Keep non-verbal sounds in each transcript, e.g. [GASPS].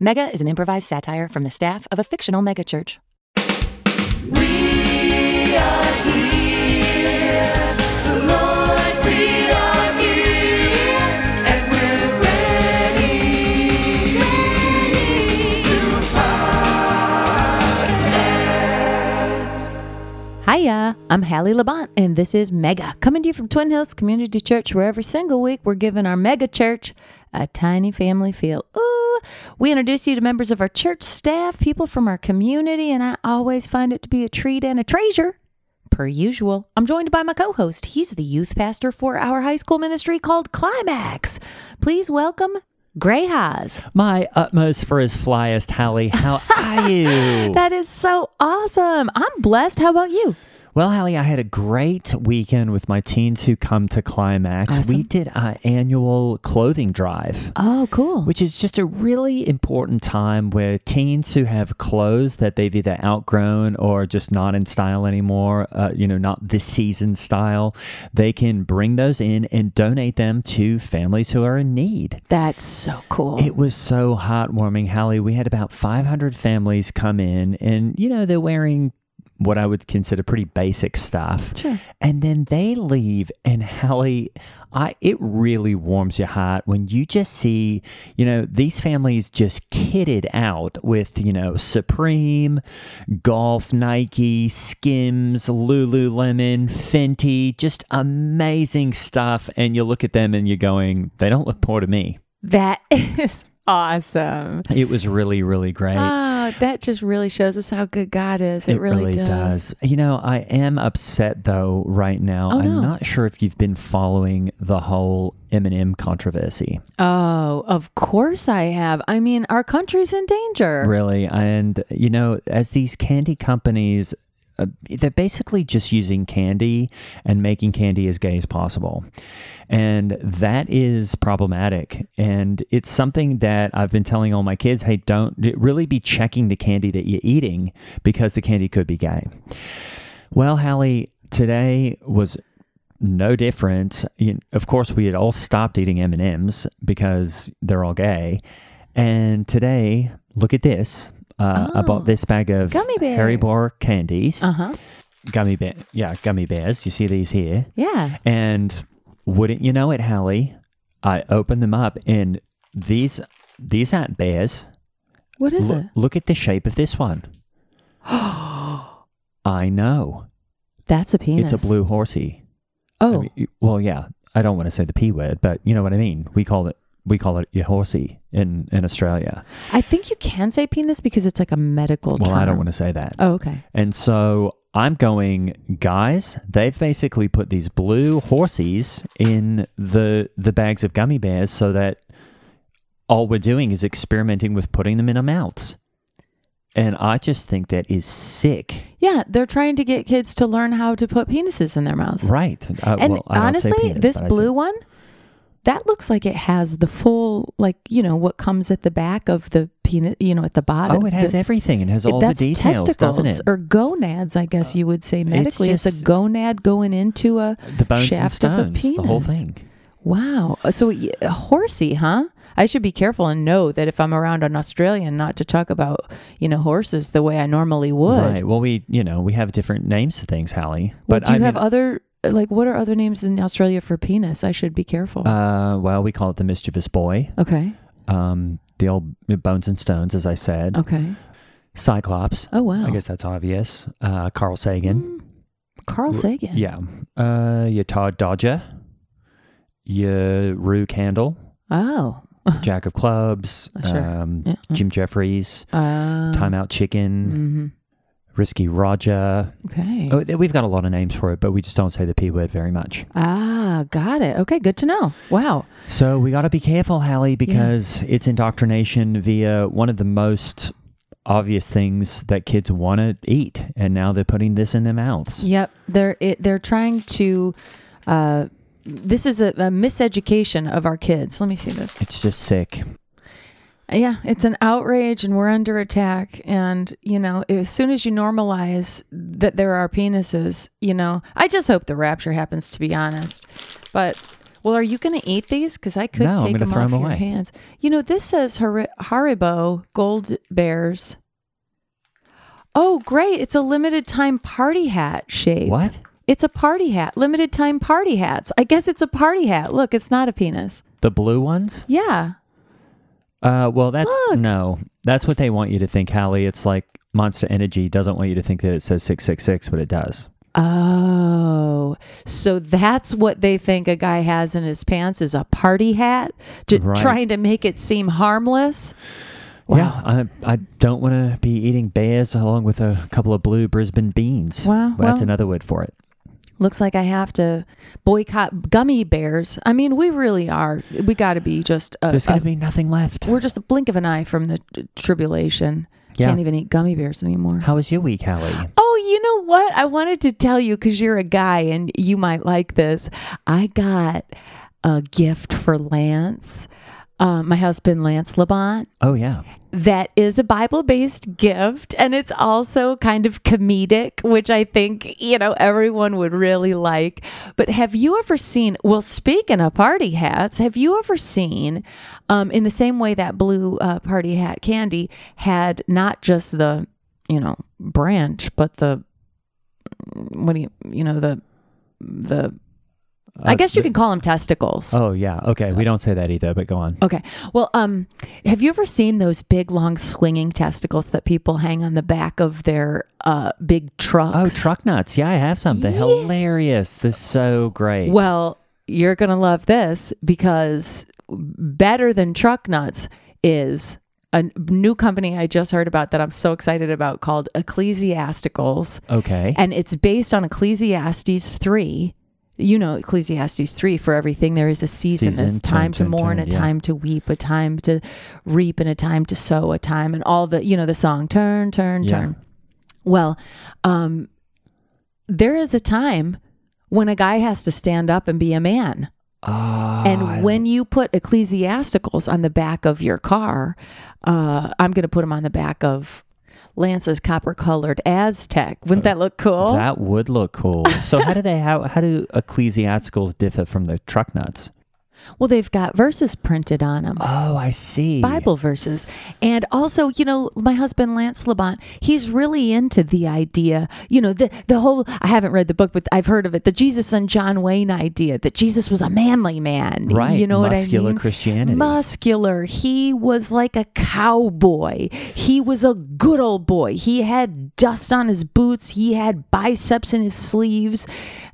Mega is an improvised satire from the staff of a fictional megachurch. We are here, the Lord, we are here, and we're ready, ready to podcast. Hiya, I'm Hallie Labont, and this is Mega, coming to you from Twin Hills Community Church, where every single week we're giving our mega church a tiny family feel. Ooh, we introduce you to members of our church staff, people from our community, and I always find it to be a treat and a treasure. Per usual, I'm joined by my co host. He's the youth pastor for our high school ministry called Climax. Please welcome Gray Haas. My utmost for his flyest, Hallie. How are [LAUGHS] you? That is so awesome. I'm blessed. How about you? Well, Hallie, I had a great weekend with my teens who come to Climax. Awesome. We did our annual clothing drive. Oh, cool. Which is just a really important time where teens who have clothes that they've either outgrown or just not in style anymore, uh, you know, not this season style, they can bring those in and donate them to families who are in need. That's so cool. It was so heartwarming, Hallie. We had about 500 families come in, and you know they're wearing what I would consider pretty basic stuff. Sure. And then they leave, and Hallie, I it really warms your heart when you just see, you know, these families just kitted out with, you know, Supreme, Golf, Nike, Skims, Lululemon, Fenty, just amazing stuff. And you look at them and you're going, they don't look poor to me. that [LAUGHS] is awesome. It was really, really great. Ah. That just really shows us how good God is. It, really, does. You know, I am upset though right now. Oh, I'm no. not sure if you've been following the whole M&M controversy. Oh, of course I have. I mean, our country's in danger. Really, and you know, as these candy companies uh, they're basically just using candy and making candy as gay as possible. And that is problematic. And it's something that I've been telling all my kids hey, don't really be checking the candy that you're eating because the candy could be gay. Well, Hallie, today was no different. Of course, we had all stopped eating M&Ms because they're all gay. And today, look at this. Uh, I Oh. bought this bag of Gummy bears. Haribo candies. Uh huh. Gummy bear, yeah, gummy bears. You see these here, Yeah. and wouldn't you know it, Hallie? I opened them up, and these these aren't bears. What is Look, it? look at the shape of this one. Oh [GASPS] I know That's a penis. it's a blue horsey. I Oh, mean, well, yeah. I don't want to say the p word, but you know what I mean. We call it we call it a horsey in in Australia. I think you can say penis because it's like a medical Well, term. I don't want to say that. Oh, okay. And so I'm going, guys. They've basically put these blue horsies in the the bags of gummy bears, so that all we're doing is experimenting with putting them in our mouths. And I just think that is sick. Yeah, they're trying to get kids to learn how to put penises in their mouths. Right. Uh, And well, I don't say honestly, penis, this blue one, that looks like it has the full, like you know, what comes at the back of the penis, you know, at the bottom. Oh, it has the, everything. It has all the that's details, testicles doesn't it? Uh, or gonads, I guess you would say medically. It's, a gonad going into a the bones and shaft of a stones, the whole penis. thing. wow. Uh, So a horsey, huh? I should be careful and know that if I'm around an Australian, not to talk about you know horses the way I normally would. Right. Well, we you know we have different names to things, Hallie. Well, But do you I have mean, other like what are other names in Australia for penis? I should be careful. uh, well, we call it the mischievous boy. okay. Um, the old bones and stones, as I said. Okay. Cyclops. Oh wow. I guess that's obvious. Uh, Carl Sagan. Carl Sagan. Yeah. Uh, your Todd Dodger. Your Rue Candle. Oh. Jack of Clubs. [LAUGHS] Sure. Um, Yeah. Jim Jefferies. Uh, Timeout Chicken. mhm. Risky Roger. Okay. Oh, we've got a lot of names for it, but we just don't say the P word very much. Ah, got it. Okay, good to know. Wow. So we got to be careful, Hallie, because it's indoctrination via one of the most obvious things that kids want to eat, and now they're putting this in their mouths. Yep. They're it, they're trying to. Uh, this is a, a miseducation of our kids. Let me see this. It's just sick. Yeah, it's an outrage, and we're under attack. And you know, as soon as you normalize that there are penises, you know, I just hope the rapture happens. To be honest, but. Well, are you going to eat these? Because I could No, take them off 'em your hands. You know, this says Har- Haribo Gold Bears. Oh, great! It's a limited time party hat shape. What? It's a party hat. Limited time party hats. I guess it's a party hat. Look, it's not a penis. The blue ones? Yeah. Uh, well, that's Look. no. That's what they want you to think, Hallie. It's like Monster Energy doesn't want you to think that it says six six six, but it does. Oh, so that's what they think a guy has in his pants is a party hat, J- Right. trying to make it seem harmless. Yeah, I I don't want to be eating bears along with a couple of blue Brisbane beans. Wow, that's well- another word for it. Looks like I have to boycott gummy bears. I mean, we really are. We got to be just. A, There's a- gonna be nothing left. we're just a blink of an eye from the t- tribulation. Yeah. Can't even eat gummy bears anymore. How was your week, Hallie? Oh, you know what? I wanted to tell you because you're a guy and you might like this. I got a gift for Lance, uh, my husband, Lance Labont. Oh yeah. That is a Bible based gift. And it's also kind of comedic, which I think, you know, everyone would really like. But have you ever seen, well, speaking of party hats, have you ever seen, um, in the same way that blue uh, party hat candy had not just the, you know, branch, but the, what do you, you know, the, the, I Uh, guess you can call them testicles. Oh yeah. Okay. We don't say that either, but go on. Okay. Well, um, have you ever seen those big, long, swinging testicles that people hang on the back of their uh big trucks? Oh, truck nuts. Yeah, I have some. They're hilarious. They're so great. Well, you're gonna love this because better than truck nuts is a new company I just heard about that I'm so excited about called Ecclesiasticals, okay. and it's based on Ecclesiastes three. You know Ecclesiastes three for everything there is a season, Season, this time to mourn, a yeah. time to weep, a time to reap, and a time to sow, a time, and all the you know the song turn, turn, Yeah. turn. Well, um, there is a time when a guy has to stand up and be a man. Ah, And when you put ecclesiasticals on the back of your car, uh, I'm going to put them on the back of Lance's copper colored Aztek. Wouldn't that look cool? that would look cool. so how do they how how do ecclesiasticals differ from the truck nuts? Well, they've got verses printed on them. Oh, I see. Bible verses. And also, you know, my husband Lance Labont, he's really into the idea, you know, the the whole I haven't read the book, but I've heard of it, the Jesus and John Wayne idea that Jesus was a manly man. Right. You know Muscular what I mean? Muscular Christianity. Muscular. He was like a cowboy. He was a good old boy. He had dust on his boots. He had biceps in his sleeves.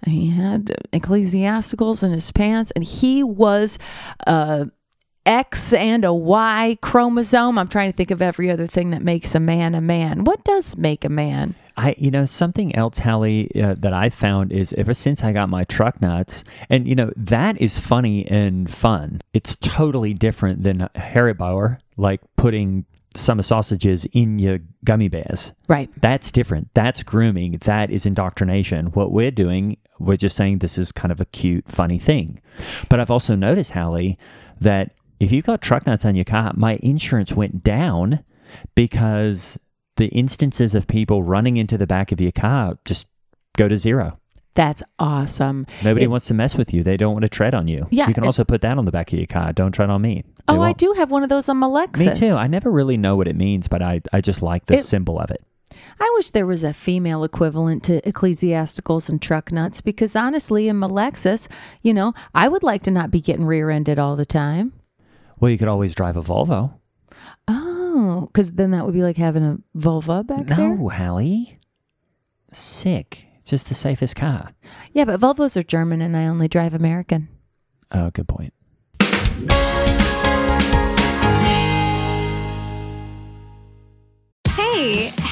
He had ecclesiasticals in his pants, and he was uh X and a Y chromosome. I'm trying to think of every other thing that makes a man a man. What does make a man? I, you know, something else, Hallie, uh, that I found is ever since I got my truck nuts, and you know, that is funny and fun. It's totally different than Haribo, like putting summer sausages in your gummy bears. Right. That's different. That's grooming. That is indoctrination. What we're doing, we're just saying this is kind of a cute, funny thing. But I've also noticed, Hallie, that if you've got truck nuts on your car, my insurance went down because the instances of people running into the back of your car just go to zero. That's awesome. Nobody It- wants to mess with you. They don't want to tread on you. Yeah, You can also put that on the back of your car. Don't tread on me. They Oh, I won't. do have one of those on my Lexus. Me too. I never really know what it means, but I, I just like the It- symbol of it. I wish there was a female equivalent to ecclesiasticals and truck nuts because honestly, in my Lexus, you know, I would like to not be getting rear ended all the time. Well, you could always drive a Volvo. Oh, because then that would be like having a Volvo back there. No, Hallie. Sick. It's just the safest car. Yeah, but Volvos are German and I only drive American. Oh, good point. Hey,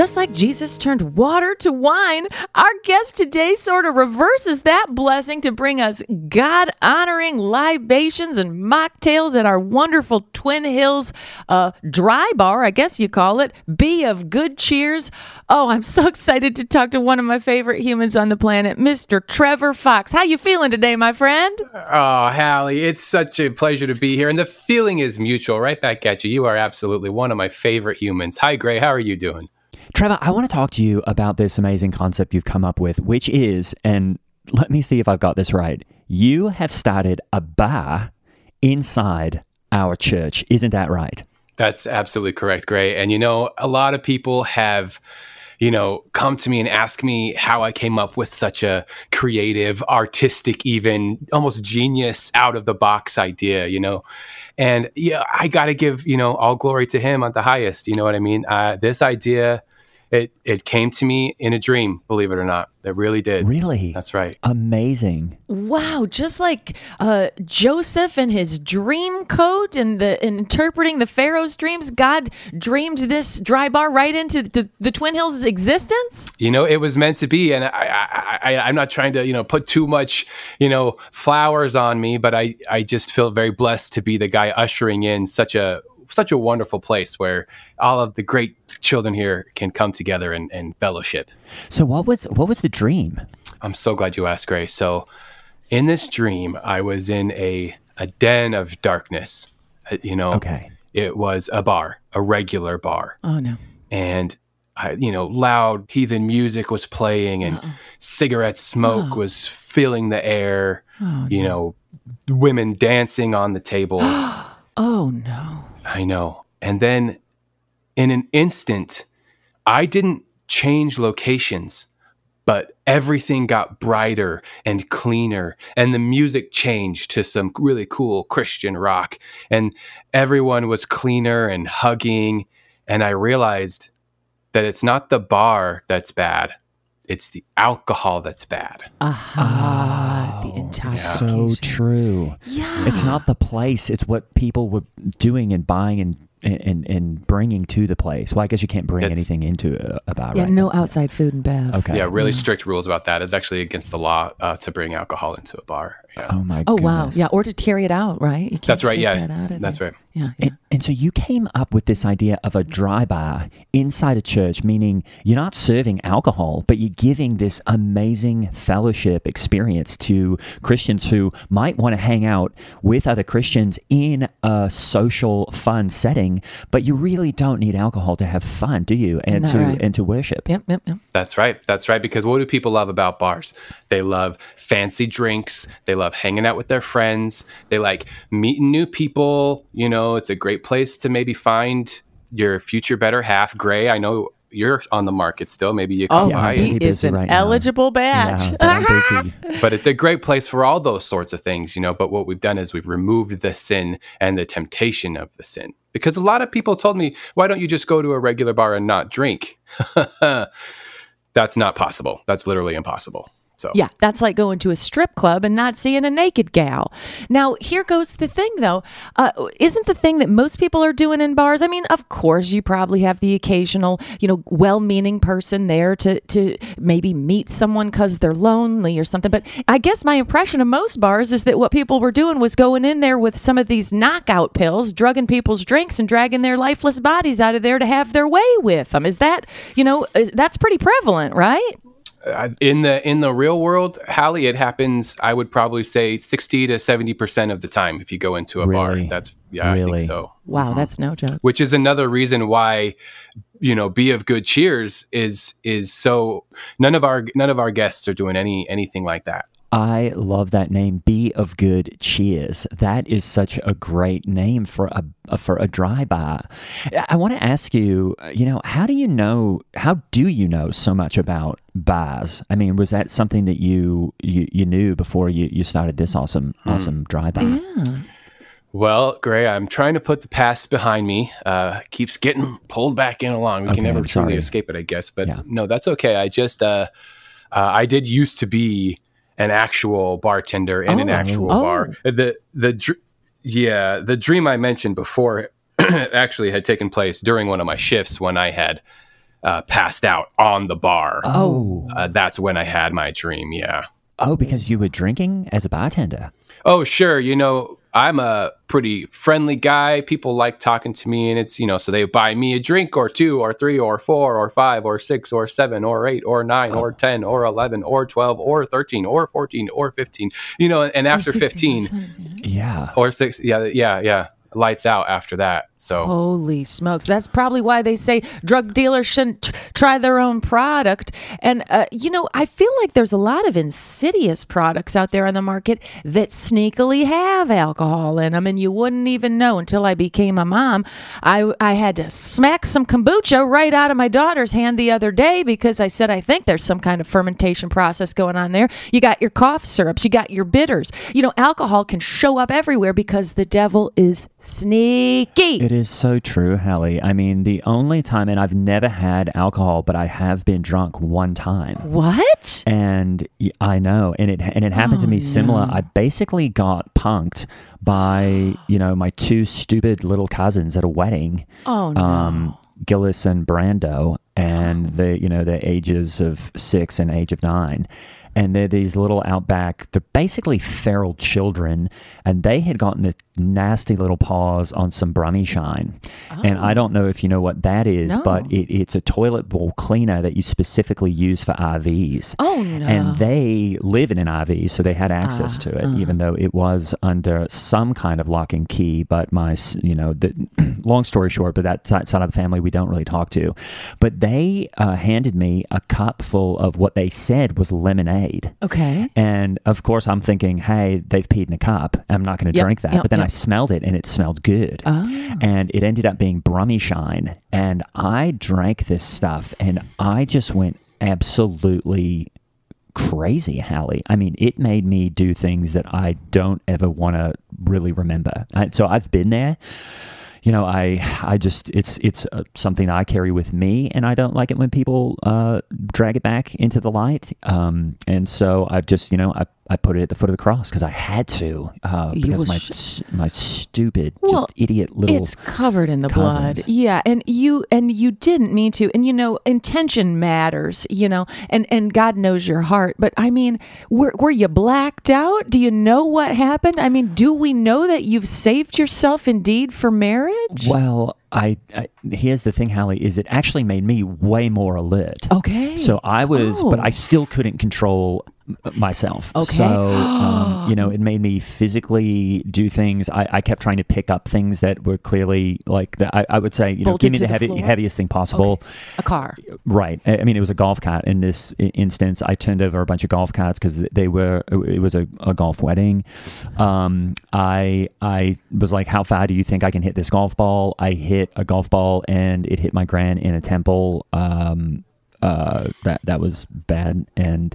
Just like Jesus turned water to wine, our guest today sort of reverses that blessing to bring us God honoring libations and mocktails at our wonderful Twin Hills uh, dry bar, I guess you call it. Be of good cheers. Oh, I'm so [LAUGHS] excited to talk to one of my favorite humans on the planet, Mr. Trevor Fox. How you feeling today, my friend? Oh, Hallie, it's such a pleasure to be here. And the feeling is mutual. Right back at you. You are absolutely one of my favorite humans. Hi, Gray. How are you doing? Trevor, I want to talk to you about this amazing concept you've come up with, which is, and let me see if I've got this right. You have started a bar inside our church. Isn't that right? That's absolutely correct, Gray. And you know, a lot of people have, you know, come to me and ask me how I came up with such a creative, artistic, even almost genius out of the box idea, you know. And yeah, I got to give, you know, all glory to him at the highest. You know what I mean? Uh, this idea, it it came to me in a dream, believe it or not. It really did. Really? That's right. Amazing. Wow, just like uh, Joseph and his dream coat and the interpreting the Pharaoh's dreams, God dreamed this dry bar right into the, the Twin Hills' existence. you know it was meant to be and I, I, I i'm not trying to you know put too much you know flowers on me but i i just feel very blessed to be the guy ushering in such a such a wonderful place where all of the great children here can come together and, and fellowship So what was what was the dream? i'm so glad you asked gray so in this dream i was in a a den of darkness Uh, you know Okay. it was a bar a regular bar Oh no. and I, you know, loud heathen music was playing, and cigarette smoke was filling the air. Oh, you know, women dancing on the tables. [GASPS] Oh no. I know. And then, in an instant, I didn't change locations, but everything got brighter and cleaner, and the music changed to some really cool Christian rock, and everyone was cleaner and hugging. And I realized that it's not the bar that's bad, it's the alcohol that's bad. Aha. the oh, intoxication. So true. Yeah. It's not the place, it's what people were doing and buying and and and bringing to the place. Well, I guess you can't bring It's- anything into a, a bar. Yeah, right? no outside food and bev. Okay. Yeah, really strict rules about that. It's actually against the law uh, to bring alcohol into a bar. Yeah. Oh my. Oh wow. Yeah, or to carry it out, right? You can't That's right. Yeah, that out that's there. right. Yeah. yeah. And, and so you came up with this idea of a dry bar inside a church, meaning you're not serving alcohol, but you're giving this amazing fellowship experience to Christians who might want to hang out with other Christians in a social, fun setting, but you really don't need alcohol to have fun, do you? And Isn't to right? and to worship. Yep, yep, yep. That's right. That's right. Because what do people love about bars? They love fancy drinks. They love hanging out with their friends. They like meeting new people. You know, it's a great place to maybe find your future better half. Gray, I know you're on the market still. Maybe you come Oh, Yeah, by. he he is an right now. eligible batch. Yeah, but [LAUGHS] but it's a great place for all those sorts of things, you know. But what we've done is we've removed the sin and the temptation of the sin. Because a lot of people told me, why don't you just go to a regular bar and not drink? [LAUGHS] That's not possible. That's literally impossible. So Yeah, that's like going to a strip club and not seeing a naked gal. Now, here goes the thing though. Uh, isn't the thing that most people are doing in bars? I mean, of course, you probably have the occasional, you know, well meaning person there to, to maybe meet someone because they're lonely or something. But I guess my impression of most bars is that what people were doing was going in there with some of these knockout pills, drugging people's drinks, and dragging their lifeless bodies out of there to have their way with them. Is that, you know, that's pretty prevalent, right? Uh, in the in the real world, Hallie, it happens. I would probably say sixty to seventy percent of the time if you go into a bar. That's yeah, I think so. Wow, that's no joke. Which is another reason why you know be of good cheers is is so none of our none of our guests are doing any anything like that. I love that name. Be of good cheers. That is such a great name for a for a dry bar. I want to ask you. You know, how do you know? How do you know so much about bars? I mean, was that something that you you, you knew before you, you started this awesome awesome dry bar? Well, Gray, I'm trying to put the past behind me. Uh, keeps getting pulled back in along. We Okay, can never I'm truly escape it, I guess. But Yeah. no, that's okay. I just uh, uh, I did used to be an actual bartender in an Oh. actual Oh. bar. The the dr- yeah the dream I mentioned before [CLEARS THROAT] actually had taken place during one of my shifts when I had uh, passed out on the bar. Oh, Uh, that's when I had my dream. Yeah. oh, because you were drinking as a bartender. Oh, sure. You know, I'm a pretty friendly guy. People like talking to me, and it's, you know, so they buy me a drink or two or three or four or five or six or seven or eight or nine or 10 or 11 or 12 or 13 or 14 or 15, you know, and after 15 Yeah. or six, yeah, yeah, yeah, lights out after that. So, Holy smokes. That's probably why they say drug dealers shouldn't tr- try their own product. And, uh, you know, I feel like there's a lot of insidious products out there on the market that sneakily have alcohol in them, and you wouldn't even know until I became a mom. I, I had to smack some kombucha right out of my daughter's hand the other day because I said, I think there's some kind of fermentation process going on there. You got your cough syrups, you got your bitters. You know, alcohol can show up everywhere because the devil is sneaky. It is so true, Hallie. I mean, the only time, and I've never had alcohol, but I have been drunk one time. What? and I know, and it and it happened to me similar. I basically got punked by you know my two stupid little cousins at a wedding, Oh no. um, Gillis and Brando, and the you know the ages of six and age of nine. And they're these little outback, they're basically feral children, and they had gotten the nasty little paws on some Brummy Shine. And I don't know if you know what that is, No. but it, it's a toilet bowl cleaner that you specifically use for RVs. Oh no. And they live in an RV, so they had access to it, even though it was under some kind of lock and key. But my, you know, the, [CLEARS THROAT] long story short, but that side side of the family we don't really talk to. But they uh, handed me a cup full of what they said was lemonade. Okay. And of course, I'm thinking, hey, they've peed in a cup. I'm not going to Yep, drink that. yep, but then I smelled it and it smelled good. Ah. And it ended up being Brummy Shine. And I drank this stuff and I just went absolutely crazy, Hallie. I mean, it made me do things that I don't ever want to really remember. I, so I've been there. You know, I I just it's it's uh, something I carry with me, and I don't like it when people uh, drag it back into the light. Um, and so I've just you know I I put it at the foot of the cross because I had to uh, because my sh- my stupid, Well, just idiot little. It's covered in the blood. Yeah, and you and you didn't mean to. And you know, intention matters, you know. And and God knows your heart, but I mean, were were you blacked out? Do you know what happened? I mean, do we know that you've saved yourself indeed for marriage? well, I, I here's the thing, Hallie, is it actually made me way more alert. Okay. So I was, but Oh. I still couldn't control myself. Okay. So, um, [GASPS] you know, it made me physically do things. I, I kept trying to pick up things that were clearly like that. I, I would say, you know, Bolted give me the, the heavy, heaviest thing possible. Okay. A car. Right. I I mean, it was a golf cart in this instance. I turned over a bunch of golf carts because they were, it was a, a golf wedding. Um, I, I was like, how far do you think I can hit this golf ball? I hit a golf ball and it hit my gran in a temple. Um, uh, that, that was bad. And,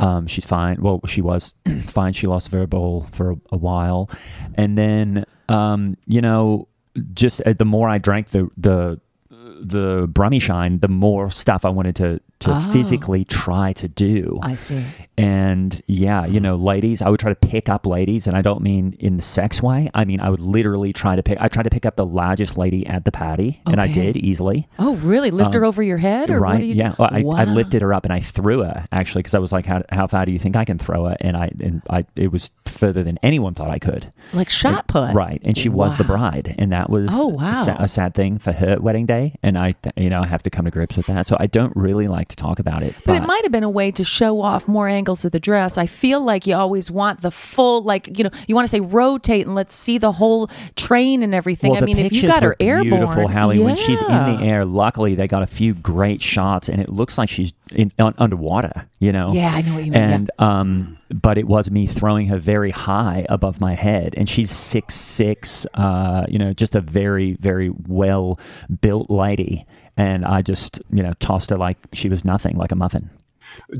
um, she's fine. Well, she was [CLEARS THROAT] fine. She lost verbal for a, a while. And then, um, you know, just uh, the more I drank the, the, the Brummy Shine, the more stuff I wanted to to Oh. physically try to do. I see. And yeah, you know, ladies, I would try to pick up ladies, and I don't mean in the sex way. I mean, I would literally try to pick. I tried to pick up the largest lady at the party, and I did easily. Oh, really? Lift her over your head, or Um, right? what do you do? yeah. Well, I, I lifted her up and I threw her actually because I was like, how, how far do you think I can throw her? And I and I it was further than anyone thought I could. like shot put. Right, and she was the bride, and that was Oh, a wow. a, sad thing for her wedding day, and I, th- you know, I have to come to grips with that. So I don't really like to talk about it, But it might have been a way to show off more angles of the dress. I feel like you always want the full, like you know, you want to say rotate and let's see the whole train and everything. Well, I mean, if you got her airborne, beautiful, Hallie, when she's in the air. Luckily, they got a few great shots, and it looks like she's in, un, underwater. You know. Yeah, I know what you mean, yeah. And um, but it was me throwing her very high above my head, and she's six six. Uh, you know, just a very very well built lady, and I just you know tossed her like she was nothing, like a muffin.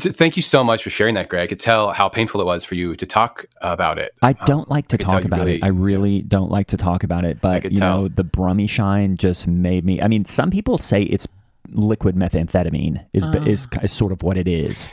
Thank you so much for sharing that, Greg. I could tell how painful it was for you to talk about it. I Um, don't like to I talk about really- it. I really don't like to talk about it. But could you know, the Brummy Shine just made me. I mean, some people say it's liquid methamphetamine is Ah. is, is sort of what it is.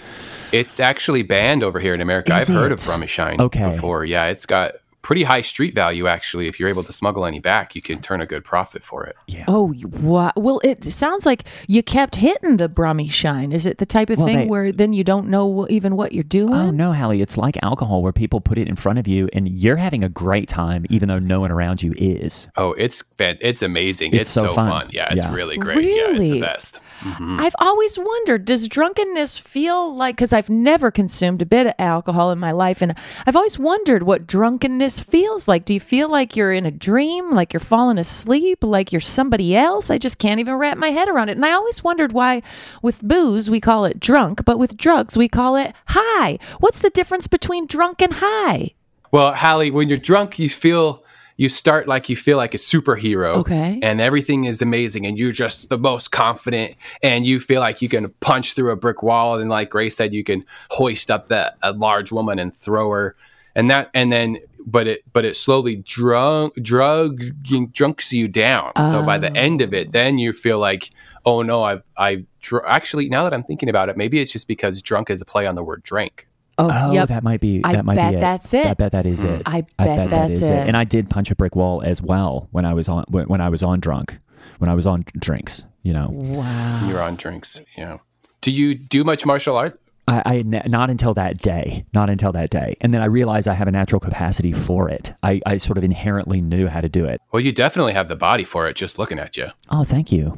It's actually banned over here in America. Is I've heard of it? Brummy Shine Okay. before. Yeah, it's got pretty high street value actually. If you're able to smuggle any back, you can turn a good profit for it. Yeah. Oh, you- wow. Well, it sounds like you kept hitting the Brummy shine. Is it the type of Well, thing they- where then you don't know even what you're doing? Oh no, Hallie! It's like alcohol, where people put it in front of you, and you're having a great time, even though no one around you is. Oh, it's fan- it's amazing. It's It's, so so, fun. fun. Yeah, it's Yeah. really great. Yeah, it's Really? the best. Mhm. I've always wondered does drunkenness feel like because I've never consumed a bit of alcohol in my life and I've always wondered what drunkenness feels like. Do you feel like you're in a dream, like you're falling asleep, like you're somebody else? I just can't even wrap my head around it. And I always wondered why with booze we call it drunk, but with drugs we call it high. What's the difference between drunk and high? Well, Hallie, when you're drunk, you feel you start like you feel like a superhero. Okay. And everything is amazing and you're just the most confident and you feel like you can punch through a brick wall and like Grace said, you can hoist up that a large woman and throw her. And that and then but it but it slowly drunk drugs drunks you down. So by the oh. end of it, then you feel like, oh no, I've I dr- actually now that I'm thinking about it, maybe it's just because drunk is a play on the word drink. Oh, Oh, yep. that might be. I might bet be it. that's it. I bet that is hmm. it. I I bet bet that's it. it. And I did punch a brick wall as well when I was on when when I was on drunk, when I was on drinks. You know, wow. You're on drinks, you know. Do you do much martial art? I, I not until that day, not until that day, and then I realized I have a natural capacity for it. I, I sort of inherently knew how to do it. Well, you definitely have the body for it just looking at you. Oh, thank you.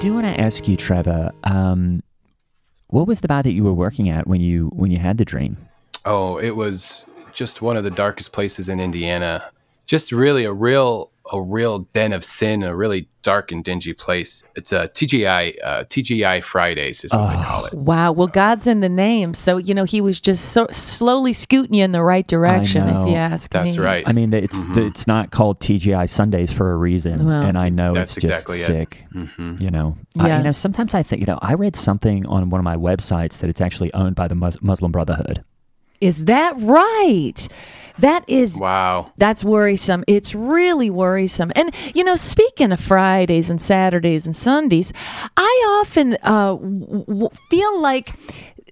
Do want to ask you, Trevor. Um, what was the bar that you were working at when you when you had the dream? Oh, it was just one of the darkest places in Indiana. Just really a real a real den of sin, a really dark and dingy place. It's a TGI uh, TGI Fridays is what they call it. Wow. Well, God's in the name, so you know He was just so slowly scooting you in the right direction. If know. you ask That's me. right. I mean, it's it's not called TGI Sundays for a reason, Well- and I know That's it's just exactly it. sick. Mhm. You know, I, Yeah. you know. Sometimes I think, you know, I read something on one of my websites that it's actually owned by the Mus- Muslim Brotherhood. Is that right? That is Wow. That's worrisome. It's really worrisome. And, you know, speaking of Fridays and Saturdays and Sundays, I often uh, w- w- feel like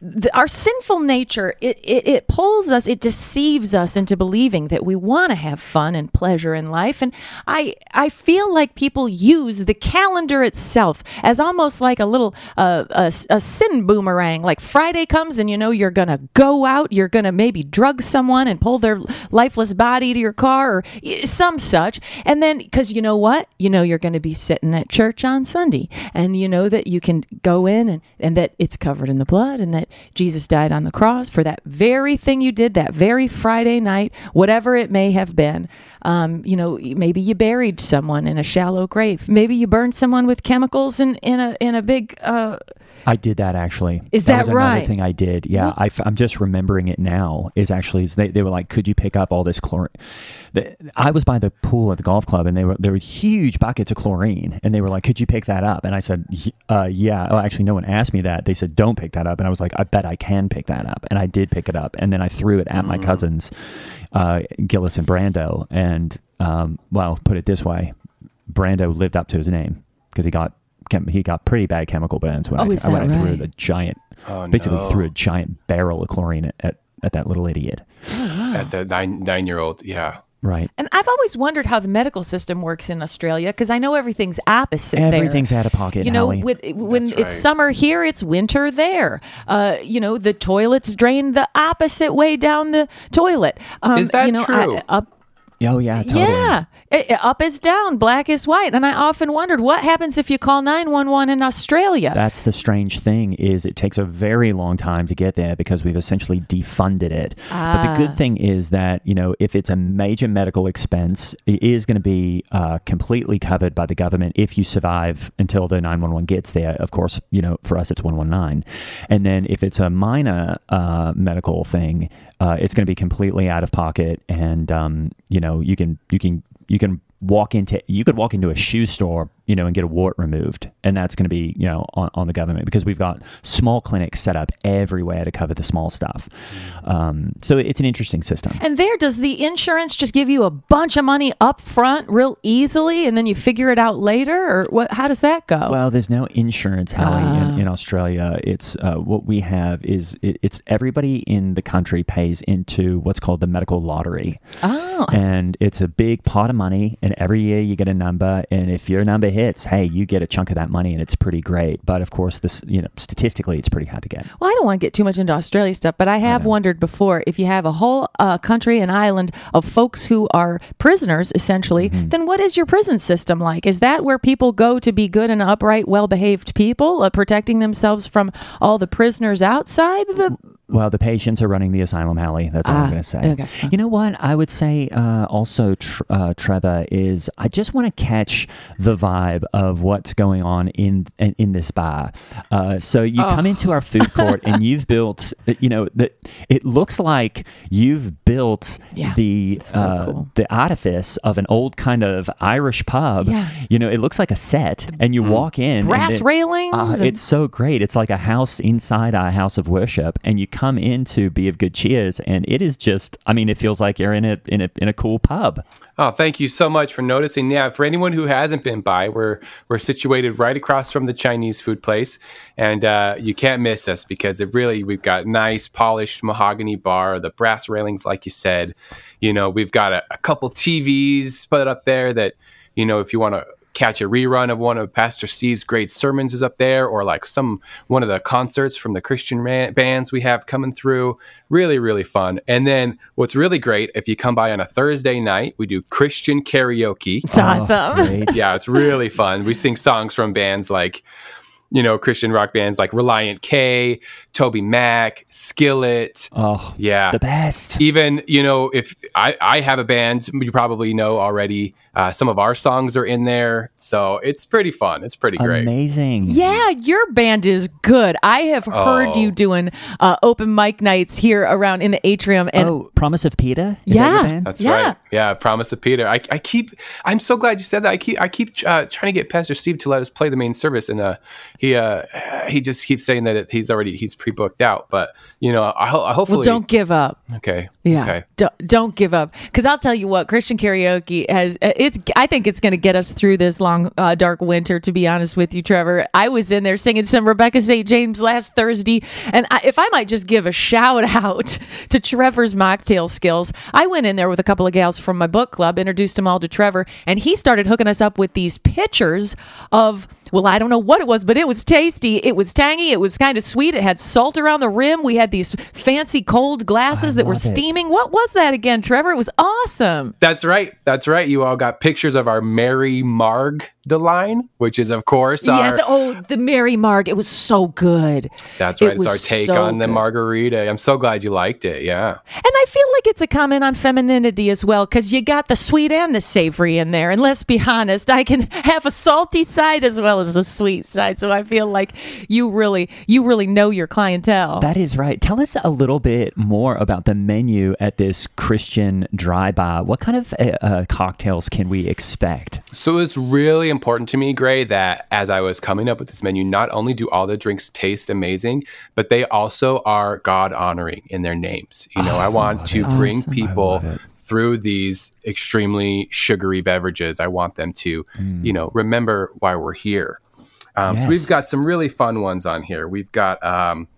the, our sinful nature it, it, it pulls us it deceives us into believing that we want to have fun and pleasure in life. And i i feel like people use the calendar itself as almost like a little uh, a, a sin boomerang. Like friday comes and you know you're gonna go out you're gonna maybe drug someone and pull their lifeless body to your car or some such. And then because you know what? You know you're gonna be sitting at church on sunday and you know that you can go in and, and that it's covered in the blood and that Jesus died on the cross for that very thing you did that very Friday night, whatever it may have been. Um, you know, maybe you buried someone in a shallow grave. Maybe you burned someone with chemicals in, in a in a big uh, I did that actually. Is that that was another right? thing I did. Yeah, I, am just remembering it now. Is actually is they, they were like, could you pick up all this chlorine? The, I was by the pool at the golf club, and they were there were huge buckets of chlorine, and they were like, could you pick that up? And I said, uh, yeah. Oh, actually, no one asked me that. They said, don't pick that up, and I was like, I bet I can pick that up, and I did pick it up, and then I threw it at my cousins, uh, Gillis and Brando, and um, well, put it this way, Brando lived up to his name because he got chem- he got pretty bad chemical burns when Oh, I, is when that I threw right? the giant Oh, basically no. threw a giant barrel of chlorine at, at, at that little idiot. [GASPS] At the nine nine year old. Yeah. Right. And I've always wondered how the medical system works in Australia because I know everything's opposite there. Everything's out of pocket. You know, Howie. when, when That's it's right. summer here, it's winter there. Uh, you know, the toilets drain the opposite way down the toilet. Um, Is that you know, true? I, up, oh yeah, totally. Yeah. I- I- up is down, black is white. And I often wondered what happens if you call 911 in Australia? That's the strange thing is it takes a very long time to get there because we've essentially defunded it. But the Ah. good thing is that you know if it's a major medical expense, it is going to be uh, completely covered by the government if you survive until the 911 gets there. Of course, you know for us it's 119, and then if it's a minor uh, medical thing, uh, it's going to be completely out of pocket, and um, you know you can you can you can walk into you could walk into a shoe store you know and get a wart removed and that's going to be you know on, on the government because we've got small clinics set up everywhere to cover the small stuff um, so it's an interesting system and there, does the insurance just give you a bunch of money up front real easily and then you figure it out later? Or what, how does that go? Well, there's no insurance, Hallie, Ah. in, in Australia. It's uh, what we have is it, it's everybody in the country pays into what's called the medical lottery, oh. and it's a big pot of money. And every year you get a number, and if your number hits, hey, you get a chunk of that money, and it's pretty great. But of course, this you know statistically, it's pretty hard to get. Well, I don't want to get too much into Australia stuff, but I have wondered before if you have a whole uh, country and island of folks who are prisoners, essentially, Mm-hmm. then what is your prison system like? Is that where people go to be good and upright, well behaved people, uh, protecting themselves from all the prisoners outside the. Well, the patients are running the asylum, Hallie. That's all Ah, I'm going to say. okay. You know what? I would say uh, also, tr- uh, Trevor, is I just want to catch the vibe of what's going on in in, in this bar. Uh, so you come Oh. into our food court and you've [LAUGHS] built, uh, you know, the, it looks like you've built Yeah, the so uh, cool. the artifice of an old kind of Irish pub. Yeah. You know, it looks like a set, and you walk in. and Brass then- railings uh, and- it's so great. It's like a house inside our house of worship, and you come into Be of Good Cheers, and it is just, I mean, it feels like you're in a in a in a cool pub. Oh, thank you so much for noticing. Yeah, for anyone who hasn't been by, we're we're situated right across from the Chinese food place, and uh, you can't miss us because it really we've got nice polished mahogany bar, the brass railings, like you said. You know, we've got a, a couple TVs put up there that you know if you want to catch a rerun of one of Pastor Steve's great sermons is up there, or like some one of the concerts from the Christian bands we have coming through. Really, really fun. And then what's really great if you come by on a Thursday night, we do Christian karaoke. It's oh, awesome. [LAUGHS] Great. yeah, it's really fun. We sing songs from bands like, you know, Christian rock bands like Relient K, Toby Mac, Skillet. Oh, Yeah. the best. Even, you know, if I, I have a band, you probably know already, uh, some of our songs are in there. So it's pretty fun. It's pretty great. Amazing. Yeah, your band is good. I have heard Oh. you doing uh, open mic nights here around in the atrium, and oh, Promise of Peter? Is Yeah. band? That's Yeah. right. Yeah, Promise of Peter. I, I keep. I'm so glad you said that. I keep. I keep uh, trying to get Pastor Steve to let us play the main service, and uh, he uh, he just keeps saying that it, he's already he's pre-booked out. But you know, I, ho- I hopefully. well, don't give up. Okay. Yeah, Okay. don't, don't give up. Because I'll tell you what, Christian karaoke has. uh, It's. I think it's going to get us through this long, uh, dark winter. To be honest with you, Trevor, I was in there singing some Rebecca St. James last Thursday, and I, if I might just give a shout [LAUGHS] out to Trevor's mocktail skills, I went in there with a couple of gals from my book club, introduced them all to Trevor, and he started hooking us up with these pictures of. Well, I don't know what it was, but it was tasty. It was tangy. It was kind of sweet. It had salt around the rim. We had these fancy cold glasses that were love it. steaming. What was that again, Trevor? It was awesome. That's right. That's right. You all got pictures of our Mary Margdeline, which is of course our. yes. Oh, the Mary Marg. It was so good. That's It right. It's our take so on the good. margarita. I'm so glad you liked it. Yeah. And I feel like it's a comment on femininity as well, because you got the sweet and the savory in there. And let's be honest, I can [LAUGHS] have a salty side as well as a sweet side. So I feel like you really, you really know your clientele. That is right. Tell us a little bit more about the menu at this Christian dry bar. What kind of uh, uh, cocktails can we expect? So it's really important to me, Gray, that as I was coming up with this menu, not only do all the drinks taste amazing, but they also are God honoring in their names. You know, I want to bring people through these extremely sugary beverages. I want them to, you know, remember why we're here. Um, So we've got some really fun ones on here. We've got um,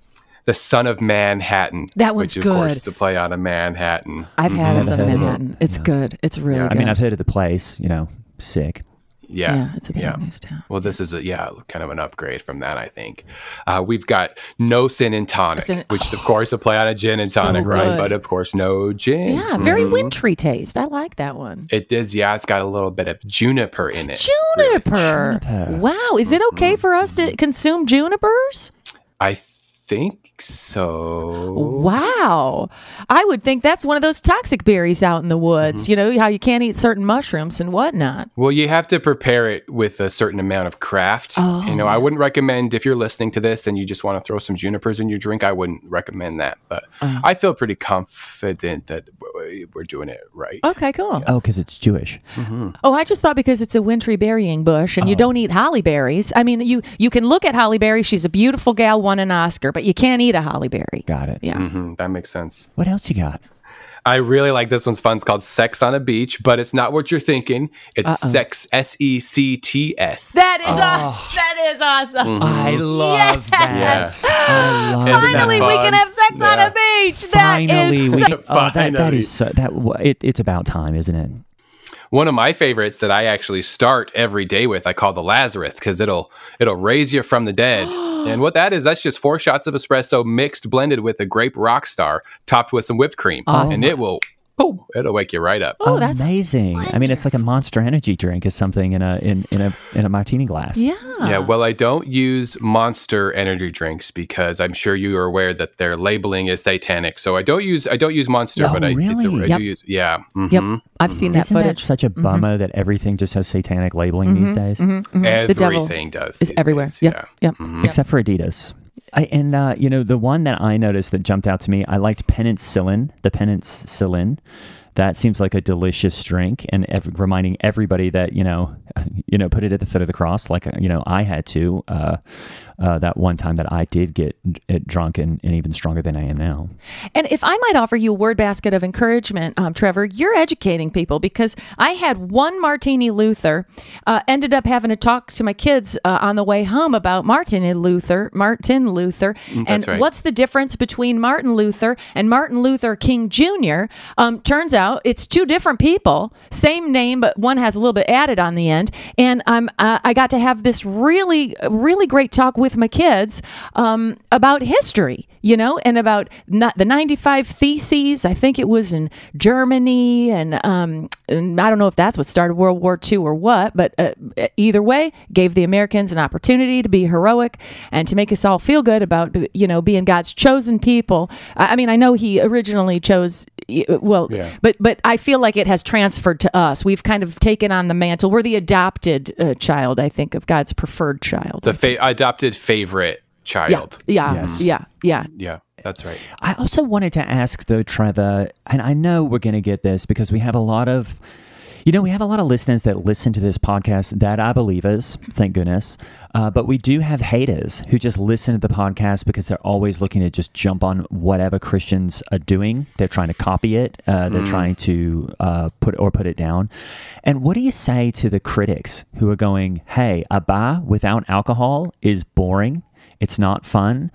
the Son of Manhattan, That one's which of course good. is a play on a Manhattan. I've had it Never in heard of. Manhattan. It's good. It's really good. I mean, I've heard of the place, you know, sick. Yeah, yeah, it's a very nice town. Well, this is a yeah, kind of an upgrade from that, I think. Uh, we've got no sin and tonic, Sin- which is of course a play on a gin and So tonic, right? But of course, no gin. Yeah, very Mhm. wintry taste. I like that one. It is, yeah. It's got a little bit of juniper in it. It's really- Juniper. Juniper. Wow. Is it okay for us to consume junipers? I think so. Wow. I would think that's one of those toxic berries out in the woods. Mm-hmm. You know, how you can't eat certain mushrooms and whatnot. Well, you have to prepare it with a certain amount of craft. You know, I Oh. wouldn't recommend if you're listening to this and you just want to throw some junipers in your drink. I wouldn't recommend that, but Oh. I feel pretty confident that we're doing it right. Okay, cool. Oh, because it's Jewish. Oh, I just thought because it's a wintry berrying bush and you don't eat holly berries. I mean, you you can look at Holly Berry. She's a beautiful gal, won an Oscar, but you can't eat a holly berry. Got it. Yeah. Mhm, that makes sense. What else you got? I really like this one's fun. It's called Sex on a Beach, but it's not what you're thinking. It's sex, S E C T S. That is aw- that is awesome. Mm-hmm. I love Yes. that. I [GASPS] love Isn't that Finally, we can have sex on a beach. That is Finally, so- we. Oh, that, that Finally. is so. That it, it's about time, isn't it? One of my favorites that I actually start every day with, I call the Lazarus because it'll it'll raise you from the dead. [GASPS] and what that is, that's just four shots of espresso mixed, blended with a grape Rockstar topped with some whipped cream, and it will, boom, it'll wake you right up. Oh, that's amazing. I mean, it's like a Monster Energy drink is something in a in, in a in a martini glass. yeah. Yeah, well, I don't use Monster energy drinks because I'm sure you are aware that their labeling is satanic. So I don't use I don't use Monster, Oh, but I, it's a, really? I Yep. do use yeah. mhm. Yep. I've seen mm-hmm. that Isn't that footage. such a mm-hmm. bummer that everything just has satanic labeling these mm-hmm. days? Mm-hmm. The devil Everything does. It's these everywhere. days, Yep. Yeah. Yep. Except for Adidas. I, and uh, you know the one that I noticed that jumped out to me, I liked penicillin, the penicillin. That seems like a delicious drink, and ev- reminding everybody that you know, [LAUGHS] you know, put it at the foot of the cross, like you know I had to. Uh, uh, that one time that I did get uh, drunk and, and even stronger than I am now. And if I might offer you a word basket of encouragement, um, Trevor, you're educating people because I had one Martini Luther, uh, ended up having to talk to my kids uh, on the way home about Martin Luther, Martin Luther, and Mm, right. what's the difference between Martin Luther and Martin Luther King Jr. Um, turns out it's two different people, same name, but one has a little bit added on the end. And I'm uh, I got to have this really really great talk with my kids um, about history, you know, and about not the 95 theses. I think it was in Germany, and, um, and I don't know if that's what started World War II or what, but uh, either way, gave the Americans an opportunity to be heroic and to make us all feel good about you know being God's chosen people. I mean, I know He originally chose well, Yeah. but but I feel like it has transferred to us. We've kind of taken on the mantle. We're the adopted uh, child, I think, of God's preferred child. The fa- adopted favorite yeah, child. yeah, Yes. yeah, yeah. Yeah, that's right. I also wanted to ask though, Trevor, and I know we're going to get this because we have a lot of, you know, we have a lot of listeners that listen to this podcast that are believers, thank goodness. Uh, but we do have haters who just listen to the podcast because they're always looking to just jump on whatever Christians are doing. They're trying to copy it. Uh, they're trying to uh, put or put it down. And what do you say to the critics who are going, "Hey, a bar without alcohol is boring. It's not fun."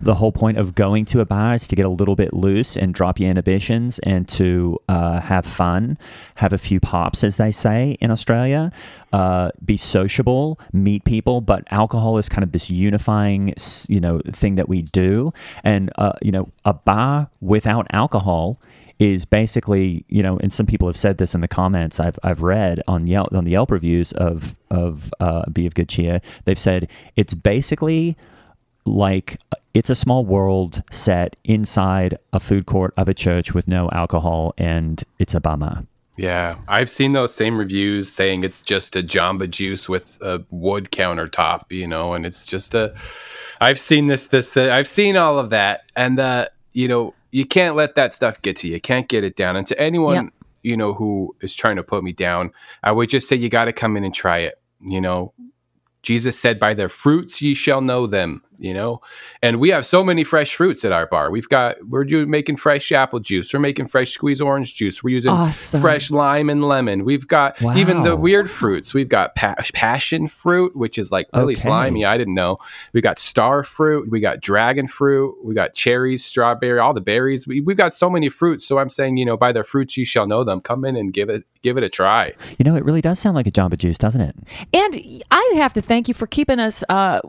The whole point of going to a bar is to get a little bit loose and drop your inhibitions and to uh, have fun, have a few pops, as they say in Australia, uh, be sociable, meet people. But alcohol is kind of this unifying, you know, thing that we do. And uh, you know, a bar without alcohol is basically, you know, and some people have said this in the comments I've, I've read on Yelp on the Yelp reviews of of uh, Be of Good Cheer. They've said it's basically like it's a small world set inside a food court of a church with no alcohol and it's a bummer. Yeah, I've seen those same reviews saying it's just a Jamba Juice with a wood countertop, you know, and it's just a. I've seen this, this, uh, I've seen all of that, and uh, you know, you can't let that stuff get to you. You can't get it down. And to anyone, Yep. you know, who is trying to put me down, I would just say you got to come in and try it. You know, Jesus said, "By their fruits ye shall know them." You know, and we have so many fresh fruits at our bar. We've got we're doing making fresh apple juice. We're making fresh squeeze orange juice. We're using Awesome. fresh lime and lemon. We've got even the weird fruits. We've got pa- passion fruit, which is like really Okay. slimy. I didn't know. We got star fruit. We got dragon fruit. We got cherries, strawberry, all the berries. We, we've got so many fruits. So I'm saying, you know, by their fruits you shall know them. Come in and give it give it a try. You know, it really does sound like a Jamba Juice, doesn't it? And I have to thank you for keeping us, uh,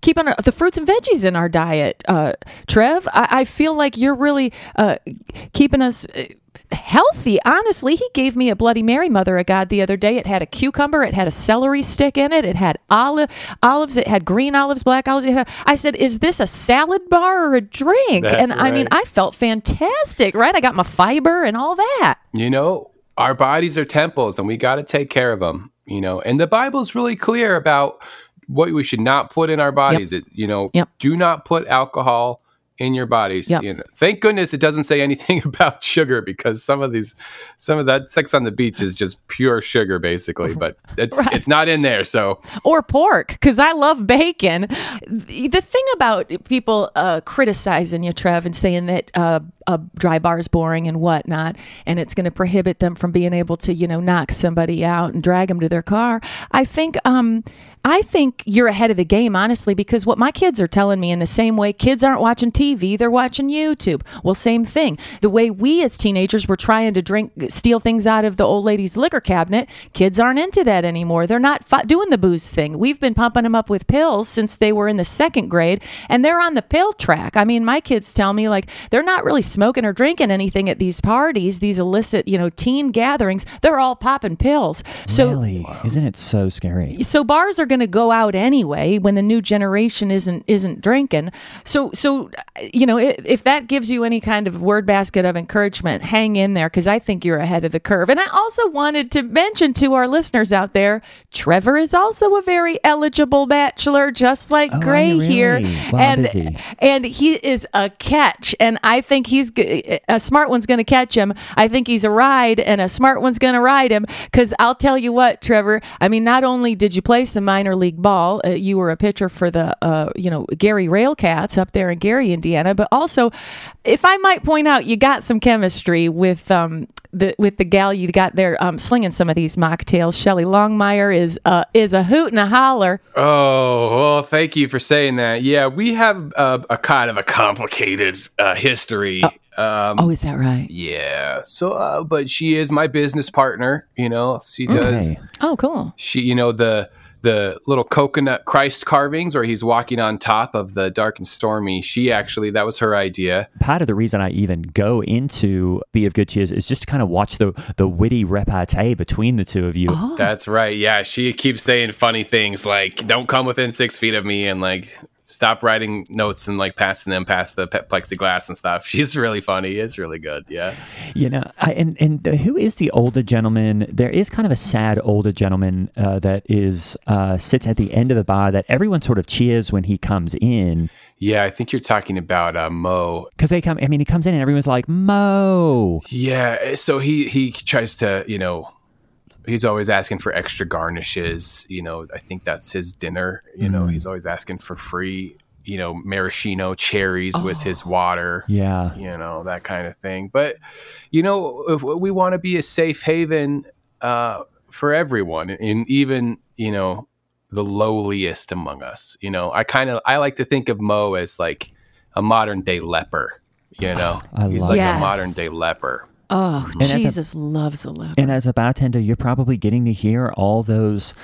keeping our, the fruits and veggies in our diet, uh, Trev. I, I feel like you're really uh, keeping us. uh, Healthy, honestly. He gave me a Bloody Mary, Mother of God, the other day. It had a cucumber, it had a celery stick in it, it had olive olives, it had green olives, black olives. It had, I said, "Is this a salad bar or a drink?" That's and I mean. I felt fantastic, right? I got my fiber and all that. you know, our bodies are temples and we got to take care of them, you know. And the Bible's really clear about what we should not put in our bodies. It, you know, Yep. do not put alcohol in your bodies. Yep. You know, thank goodness it doesn't say anything [LAUGHS] about sugar because some of these, some of that sex on the beach is just pure sugar basically, [LAUGHS] but it's it's not in there. So or pork because I love bacon. The the thing about people uh, criticizing you, Trev, and saying that uh, a dry bar is boring and whatnot, and it's going to prohibit them from being able to, you know, knock somebody out and drag them to their car. I think. Um, I think you're ahead of the game, honestly, because what my kids are telling me in the same way kids aren't watching TV, they're watching YouTube. Well, same thing. The way we as teenagers were trying to drink, steal things out of the old lady's liquor cabinet, kids aren't into that anymore. They're not fi- doing the booze thing. We've been pumping them up with pills since they were in the second grade, and they're on the pill track. I mean, my kids tell me like they're not really smoking or drinking anything at these parties, these illicit, you know, teen gatherings. They're all popping pills. So really? Isn't it so scary? so bars are going to go out anyway when the new generation isn't isn't drinking so so you know if, if that gives you any kind of word basket of encouragement hang in there because i think you're ahead of the curve and i also wanted to mention to our listeners out there trevor is also a very eligible bachelor just like Oh, gray here really? Wow, and busy. and he is a catch and i think he's he's a smart one's going to catch him. I think he's a ride, and a smart one's going to ride him. Because I'll tell you what, Trevor. I mean, not only did you play some minor league ball, uh, you were a pitcher for the, uh, you know, Gary Railcats up there in Gary, Indiana, but also, if I might point out, you got some chemistry with um, the with the gal you got there um, slinging some of these mocktails. Shelly Longmire is uh, is a hoot and a holler. Oh, well, thank you for saying that. Yeah, we have a, a kind of a complicated uh, history. Um, Oh, is that right? yeah. So, uh, but she is my business partner. You know, she does. Okay. Oh, cool. She, you know, the the little coconut Christ carvings where he's walking on top of the dark and stormy. She actually, that was her idea. Part of the reason I even go into Be of Good Cheers is just to kind of watch the the witty repartee between the two of you. Oh. That's right. Yeah, she keeps saying funny things like "Don't come within six feet of me" and like stop writing notes and like passing them past the pe- plexiglass and stuff. [LAUGHS] She's really funny. It's really good. Yeah. You know, I, and and the, who is the older gentleman? There is kind of a sad older gentleman uh, that is uh, sits at the end of the bar that everyone sort of cheers when he comes in Yeah, I think you're talking about uh, Mo. because they come. I mean, he comes in and everyone's like Mo. Yeah, so he he tries to, you know, he's always asking for extra garnishes. You know, I think that's his dinner. You know, he's always asking for free, you know, maraschino cherries with his water. Yeah, you know that kind of thing but you know if we want to be a safe haven uh, for everyone and even you know the lowliest among us you know i kind of i like to think of mo as like a modern day leper you know [SIGHS] I he's like Yes. a modern day leper Oh, as a- Jesus loves a leper. and as a bartender, you're probably getting to hear all those.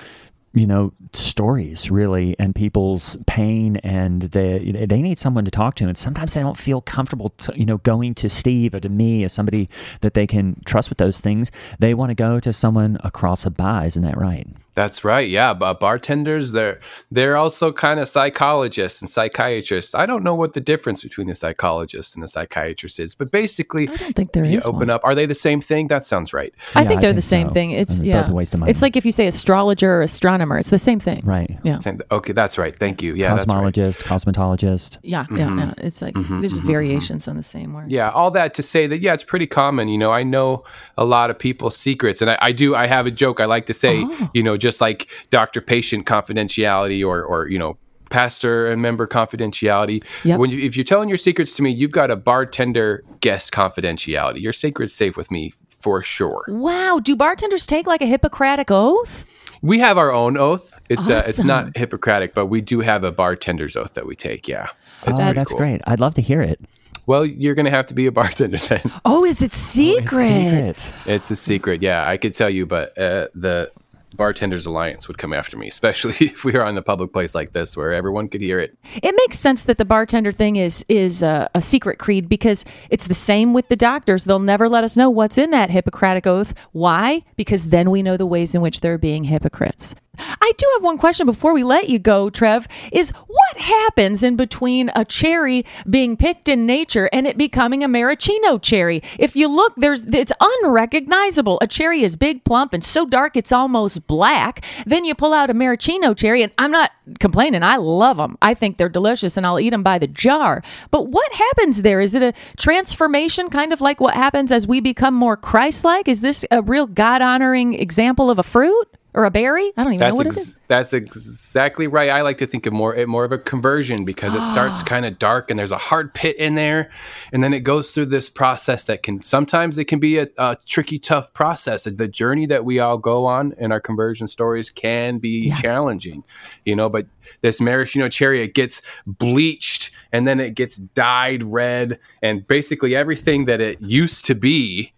You know stories really, and people's pain, and they they need someone to talk to, and sometimes they don't feel comfortable, to, you know, going to Steve or to me as somebody that they can trust with those things. They want to go to someone across a bar, isn't that right? That's right. Yeah, but bartenders they're they're also kind of psychologists and psychiatrists. I don't know what the difference between the psychologist and the psychiatrist is, but basically I don't think there you is open one. up. Are they the same thing? That sounds right. I Yeah, think I they're think the same so. thing. It's yeah, both a waste of money. It's like if you say astrologer or astronomer. It's the same thing. Right. Yeah. Same. Okay, that's right. Thank you. Yeah, that's right. Cosmologist, cosmetologist. Yeah, yeah, Mm-hmm. yeah. It's like mm-hmm, there's just variations on the same word. Yeah, all that to say that yeah, it's pretty common. You know, I know a lot of people's secrets, and I, I do. I have a joke I like to say. Oh. You know, just like doctor-patient confidentiality, or or you know, pastor and member confidentiality. Yep. When you, if you're telling your secrets to me, you've got a bartender guest confidentiality. Your secret's safe with me for sure. Wow. Do bartenders take like a Hippocratic oath? We have our own oath. It's uh, it's not Hippocratic, but we do have a bartender's oath that we take. Yeah, Oh, that's cool. great. I'd love to hear it. Well, you're gonna have to be a [LAUGHS] bartender then. Oh, is it secret? Secret. It's a secret. Yeah, I could tell you, but uh, the Bartenders Alliance would come after me, especially [LAUGHS] if we were on a public place like this where everyone could hear it. It makes sense that the bartender thing is is a, a secret creed because it's the same with the doctors. They'll never let us know what's in that Hippocratic oath. Why? Because then we know the ways in which they're being hypocrites. I do have one question before we let you go, Trev. Is what happens in between a cherry being picked in nature and it becoming a maraschino cherry? If you look, there's it's unrecognizable. A cherry is big, plump, and so dark it's almost black. Then you pull out a maraschino cherry, and I'm not complaining. I love them. I think they're delicious, and I'll eat them by the jar. But what happens there? Is it a transformation, kind of like what happens as we become more Christ-like? Is this a real God-honoring example of a fruit? Or a berry? I don't even know what ex- it is. that's exactly right. I like to think of more more of a conversion because it Ah. starts kind of dark and there's a hard pit in there, and then it goes through this process that can sometimes it can be a, a tricky, tough process. The journey that we all go on in our conversion stories can be challenging, you know. But this maraschino cherry it gets bleached and then it gets dyed red, and basically everything that it used to be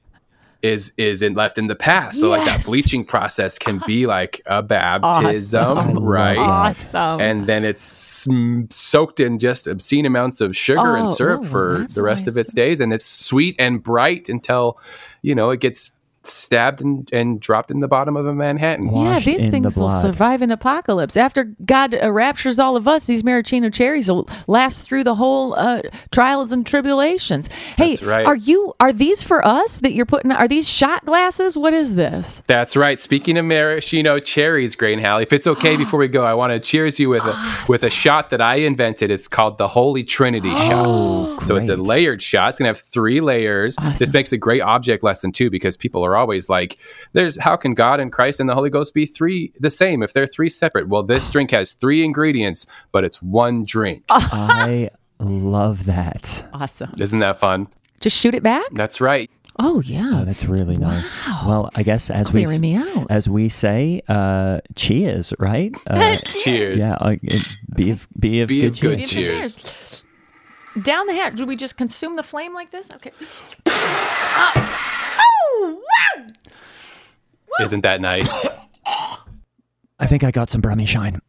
is is in, left in the past. So like that bleaching process can be [LAUGHS] like a baptism, love right? Awesome. And then it's soaked in just obscene amounts of sugar and Oh, syrup ooh, for the rest of its days, and it's sweet and bright until you know it gets stabbed and, and dropped in the bottom of a Manhattan. Wow. Yeah, Washed these in the things will blood. survive an apocalypse. After God uh, raptures all of us, these maraschino cherries will last through the whole uh, trials and tribulations. Hey, That's right. are you are these for us that you're putting? Are these shot glasses? What is this? That's right. Speaking of maraschino cherries, Grain Hallie, if it's okay [GASPS] before we go, I want to cheers you with a with a shot that I invented. It's called the Holy Trinity shot. So it's a layered shot. It's gonna have three layers. This makes a great object lesson too, because people are always like, "There's how can God and Christ and the Holy Ghost be three the same if they're three separate?" Well, this [SIGHS] drink has three ingredients, but it's one drink. [LAUGHS] I love that. Awesome. Isn't that fun? Just shoot it back. That's right. Oh yeah. Oh, that's really nice. Well, I guess as we clearing me out. as we say, uh, cheers, right? [LAUGHS] Uh, Cheers. yeah, uh, it- be of, be of Be good of good cheer. cheers. Down the hatch. Do we just consume the flame like this? Okay. [LAUGHS] Isn't that nice? [COUGHS] I think I got some Brummy Shine.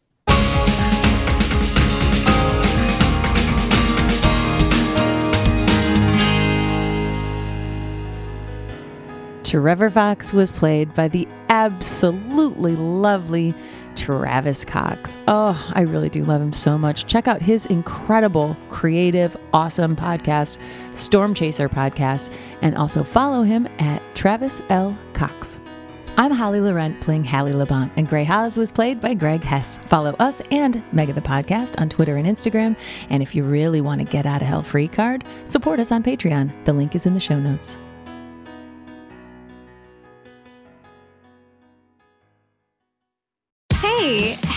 Trevor Fox was played by the absolutely lovely Travis Cox. Oh, I really do love him so much. Check out his incredible, creative, awesome podcast, Stormchaser Podcast, and also follow him at Travis L. Cox. I'm Holly Laurent playing Hallie Labont, and Gray Hollis was played by Greg Hess. Follow us and Mega the Podcast on Twitter and Instagram. And if you really want to get out of hell free card, support us on Patreon. The link is in the show notes.